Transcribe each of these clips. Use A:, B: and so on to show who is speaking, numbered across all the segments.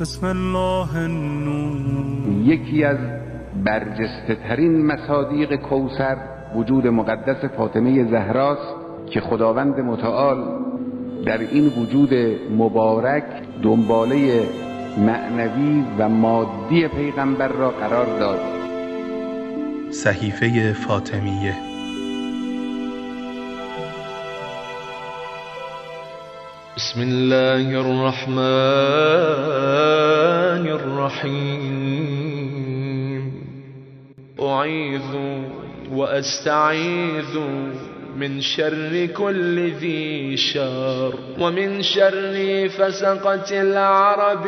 A: بسم الله النور.
B: یکی از برجسته ترین مصادیق کوسر وجود مقدس فاطمه زهراست که خداوند متعال در این وجود مبارک دنباله معنوی و مادی پیغمبر را قرار داد.
C: صحیفه فاطمیه.
D: بسم الله الرحمن الرحيم. أعيذ وأستعيذ من شر كل ذي شر ومن شر فسقة العرب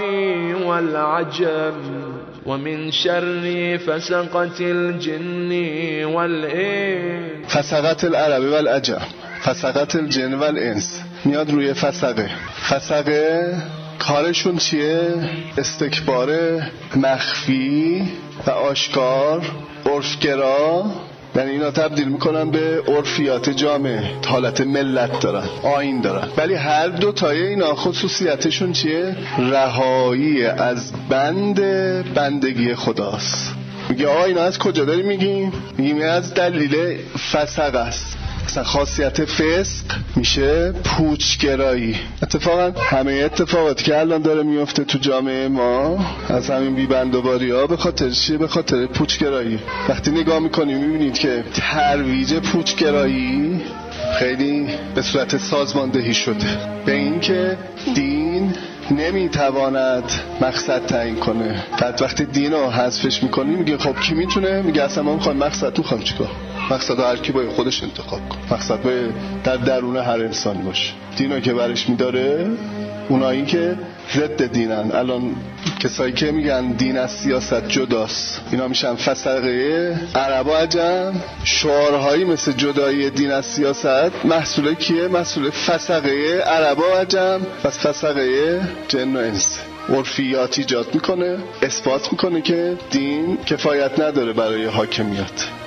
D: والعجم ومن شر فسقة الجن والإنس.
E: فسقت العرب والعجم فسقت الجن والإنس. میاد روی فسقه فسقه کارشون چیه؟ استکبار مخفی و آشکار عرفگرا. یعنی اینا تبدیل می‌کنن به عرفیات جامعه حالت ملت دارن آین دارن. ولی هر دو تایه اینا خصوصیتشون چیه؟ رهایی از بند بندگی خداست. میگه آقا اینا از کجا داری میگیم میگیم از دلیل فسق است. مثلا خاصیت فسق میشه پوچگرایی. اتفاقا همه اتفاقاتی که الان داره میفته تو جامعه ما از همین بیبندوباری ها به خاطر چیه به خاطر پوچگرایی. وقتی نگاه می‌کنیم می‌بینید که ترویج پوچگرایی خیلی به صورت سازماندهی شده. به اینکه دین نمی‌تواند مقصد تعیین کنه. بعد وقتی دین رو حذفش می‌کنی میگه خب کی می‌تونه؟ میگه اصلا ما می‌خوایم مقصد تو خواهم چیکار؟ مقصد هر کی باید خودش انتخاب کن مقصد باید در درون هر انسانی باشه. دینو که برش میداره اونایی که ضد دینن. الان کسایی که میگن دین از سیاست جداست. اینا میشن فسقه عرب و عجم. شعارهایی مثل جدایی دین از سیاست محصول کیه؟ محصول فسقه عرب و عجم. پس فسقه جن و انس. عرفیات ایجاد می‌کنه اثبات می‌کنه که دین کفایت نداره برای حاکمیت.